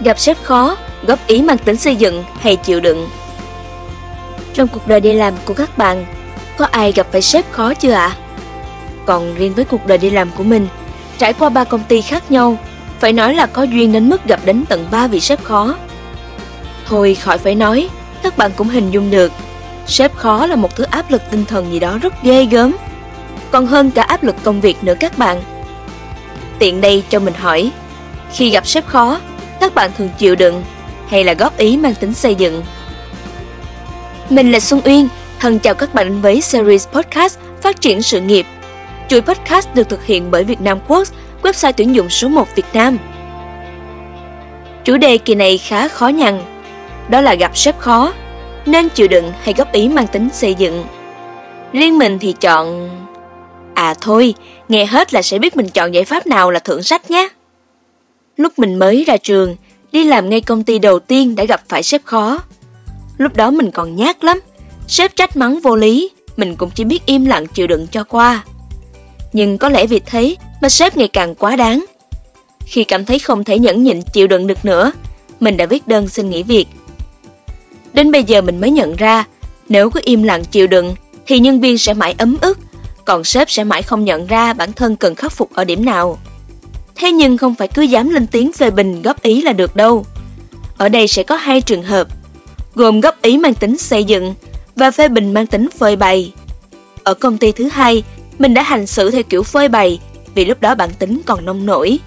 Gặp sếp khó, góp ý mang tính xây dựng hay chịu đựng. Trong cuộc đời đi làm của các bạn, có ai gặp phải sếp khó chưa ạ? À? Còn riêng với cuộc đời đi làm của mình, trải qua ba công ty khác nhau, phải nói là có duyên đến mức gặp đến tận ba vị sếp khó. Thôi khỏi phải nói, các bạn cũng hình dung được, sếp khó là một thứ áp lực tinh thần gì đó rất ghê gớm, còn hơn cả áp lực công việc nữa các bạn. Tiện đây cho mình hỏi, khi gặp sếp khó, các bạn thường chịu đựng hay là góp ý mang tính xây dựng? Mình là Xuân Uyên, thân chào các bạn với series podcast Phát triển sự nghiệp. Chuỗi podcast được thực hiện bởi Việt Nam Quốc, website tuyển dụng số 1 Việt Nam. Chủ đề kỳ này khá khó nhằn, đó là gặp sếp khó, nên chịu đựng hay góp ý mang tính xây dựng. Riêng mình thì chọn... À thôi, nghe hết là sẽ biết mình chọn giải pháp nào là thưởng sách nhé. Lúc mình mới ra trường, đi làm ngay công ty đầu tiên đã gặp phải sếp khó. Lúc đó mình còn nhát lắm, sếp trách mắng vô lý, mình cũng chỉ biết im lặng chịu đựng cho qua. Nhưng có lẽ vì thế mà sếp ngày càng quá đáng. Khi cảm thấy không thể nhẫn nhịn chịu đựng được nữa, mình đã viết đơn xin nghỉ việc. Đến bây giờ mình mới nhận ra, nếu cứ im lặng chịu đựng thì nhân viên sẽ mãi ấm ức, còn sếp sẽ mãi không nhận ra bản thân cần khắc phục ở điểm nào. Thế nhưng không phải cứ dám lên tiếng phê bình góp ý là được đâu. Ở đây sẽ có hai trường hợp, gồm góp ý mang tính xây dựng và phê bình mang tính phơi bày. Ở công ty thứ hai, mình đã hành xử theo kiểu phơi bày vì lúc đó bản tính còn nông nổi.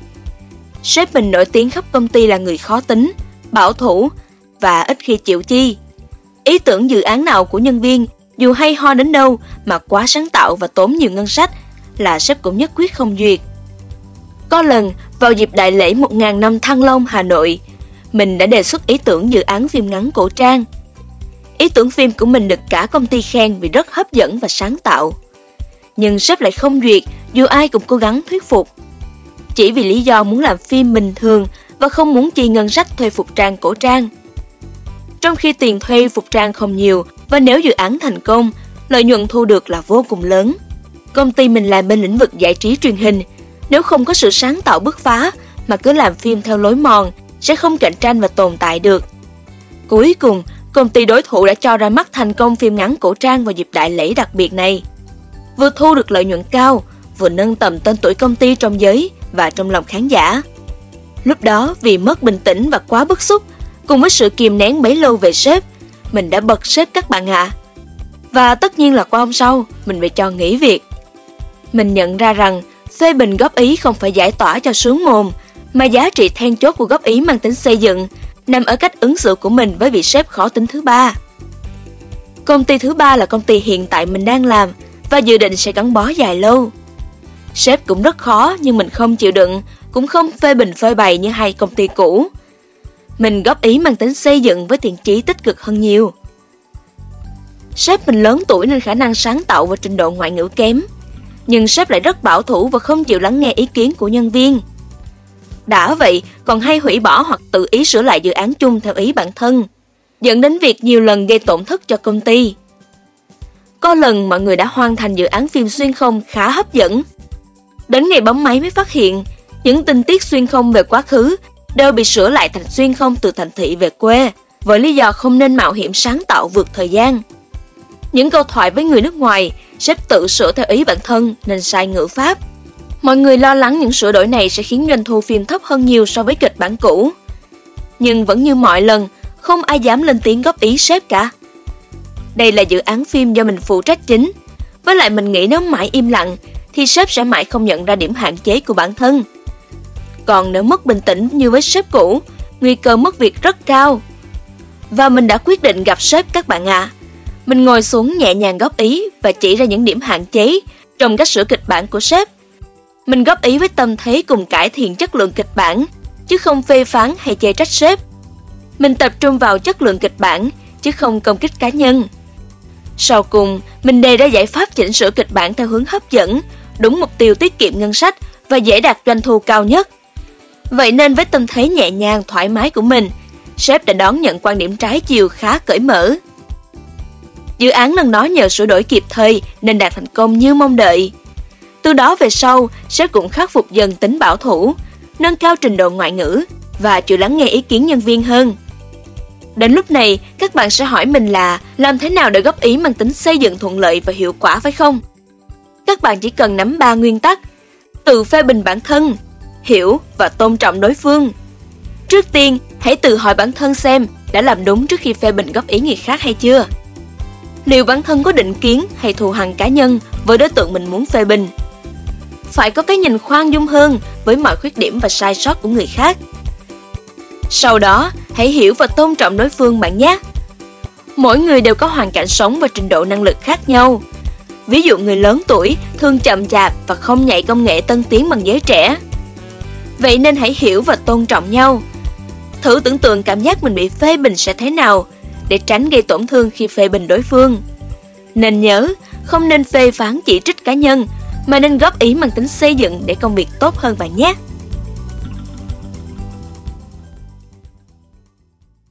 Sếp mình nổi tiếng khắp công ty là người khó tính, bảo thủ và ít khi chịu chi. Ý tưởng dự án nào của nhân viên dù hay ho đến đâu mà quá sáng tạo và tốn nhiều ngân sách là sếp cũng nhất quyết không duyệt. Có lần, vào dịp đại lễ 1.000 năm Thăng Long, Hà Nội, mình đã đề xuất ý tưởng dự án phim ngắn cổ trang. Ý tưởng phim của mình được cả công ty khen vì rất hấp dẫn và sáng tạo. Nhưng sếp lại không duyệt dù ai cũng cố gắng thuyết phục. Chỉ vì lý do muốn làm phim bình thường và không muốn chi ngân sách thuê phục trang cổ trang. Trong khi tiền thuê phục trang không nhiều và nếu dự án thành công, lợi nhuận thu được là vô cùng lớn. Công ty mình làm bên lĩnh vực giải trí truyền hình nếu không có sự sáng tạo bứt phá mà cứ làm phim theo lối mòn, sẽ không cạnh tranh và tồn tại được. Cuối cùng, công ty đối thủ đã cho ra mắt thành công phim ngắn cổ trang vào dịp đại lễ đặc biệt này. Vừa thu được lợi nhuận cao, vừa nâng tầm tên tuổi công ty trong giới và trong lòng khán giả. Lúc đó vì mất bình tĩnh và quá bức xúc, cùng với sự kìm nén bấy lâu về sếp, mình đã bật sếp các bạn ạ. À. Và tất nhiên là qua hôm sau, mình phải cho nghỉ việc. Mình nhận ra rằng Phê bình góp ý không phải giải tỏa cho sướng mồm, mà giá trị then chốt của góp ý mang tính xây dựng nằm ở cách ứng xử của mình với vị sếp khó tính thứ ba. Công ty thứ ba là công ty hiện tại mình đang làm và dự định sẽ gắn bó dài lâu. Sếp cũng rất khó nhưng mình không chịu đựng, cũng không phê bình phơi bày như hai công ty cũ. Mình góp ý mang tính xây dựng với thiện chí tích cực hơn nhiều. Sếp mình lớn tuổi nên khả năng sáng tạo và trình độ ngoại ngữ kém nhưng sếp lại rất bảo thủ và không chịu lắng nghe ý kiến của nhân viên. Đã vậy, còn hay hủy bỏ hoặc tự ý sửa lại dự án chung theo ý bản thân, dẫn đến việc nhiều lần gây tổn thất cho công ty. Có lần mọi người đã hoàn thành dự án phim xuyên không khá hấp dẫn. Đến ngày bấm máy mới phát hiện, những tình tiết xuyên không về quá khứ đều bị sửa lại thành xuyên không từ thành thị về quê, với lý do không nên mạo hiểm sáng tạo vượt thời gian. Những câu thoại với người nước ngoài sếp tự sửa theo ý bản thân nên sai ngữ pháp. Mọi người lo lắng những sửa đổi này sẽ khiến doanh thu phim thấp hơn nhiều so với kịch bản cũ. Nhưng vẫn như mọi lần, không ai dám lên tiếng góp ý sếp cả. Đây là dự án phim do mình phụ trách chính. Với lại mình nghĩ nếu mãi im lặng, thì sếp sẽ mãi không nhận ra điểm hạn chế của bản thân. Còn nếu mất bình tĩnh như với sếp cũ, nguy cơ mất việc rất cao. Và mình đã quyết định gặp sếp các bạn ạ. À. Mình ngồi xuống nhẹ nhàng góp ý và chỉ ra những điểm hạn chế trong cách sửa kịch bản của sếp. Mình góp ý với tâm thế cùng cải thiện chất lượng kịch bản, chứ không phê phán hay chê trách sếp. Mình tập trung vào chất lượng kịch bản, chứ không công kích cá nhân. Sau cùng, mình đề ra giải pháp chỉnh sửa kịch bản theo hướng hấp dẫn, đúng mục tiêu tiết kiệm ngân sách và dễ đạt doanh thu cao nhất. Vậy nên với tâm thế nhẹ nhàng, thoải mái của mình, sếp đã đón nhận quan điểm trái chiều khá cởi mở. Dự án lần đó nhờ sửa đổi kịp thời nên đạt thành công như mong đợi. Từ đó về sau, sếp cũng khắc phục dần tính bảo thủ, nâng cao trình độ ngoại ngữ và chịu lắng nghe ý kiến nhân viên hơn. Đến lúc này, các bạn sẽ hỏi mình là làm thế nào để góp ý mang tính xây dựng thuận lợi và hiệu quả phải không? Các bạn chỉ cần nắm ba nguyên tắc: tự phê bình bản thân, hiểu và tôn trọng đối phương. Trước tiên, hãy tự hỏi bản thân xem đã làm đúng trước khi phê bình góp ý người khác hay chưa. Liệu bản thân có định kiến hay thù hằn cá nhân với đối tượng mình muốn phê bình? Phải có cái nhìn khoan dung hơn với mọi khuyết điểm và sai sót của người khác. Sau đó, hãy hiểu và tôn trọng đối phương bạn nhé. Mỗi người đều có hoàn cảnh sống và trình độ năng lực khác nhau. Ví dụ người lớn tuổi thường chậm chạp và không nhạy công nghệ tân tiến bằng giới trẻ. Vậy nên hãy hiểu và tôn trọng nhau. Thử tưởng tượng cảm giác mình bị phê bình sẽ thế nào để tránh gây tổn thương khi phê bình đối phương. Nên nhớ, không nên phê phán chỉ trích cá nhân mà nên góp ý mang tính xây dựng để công việc tốt hơn bạn nhé.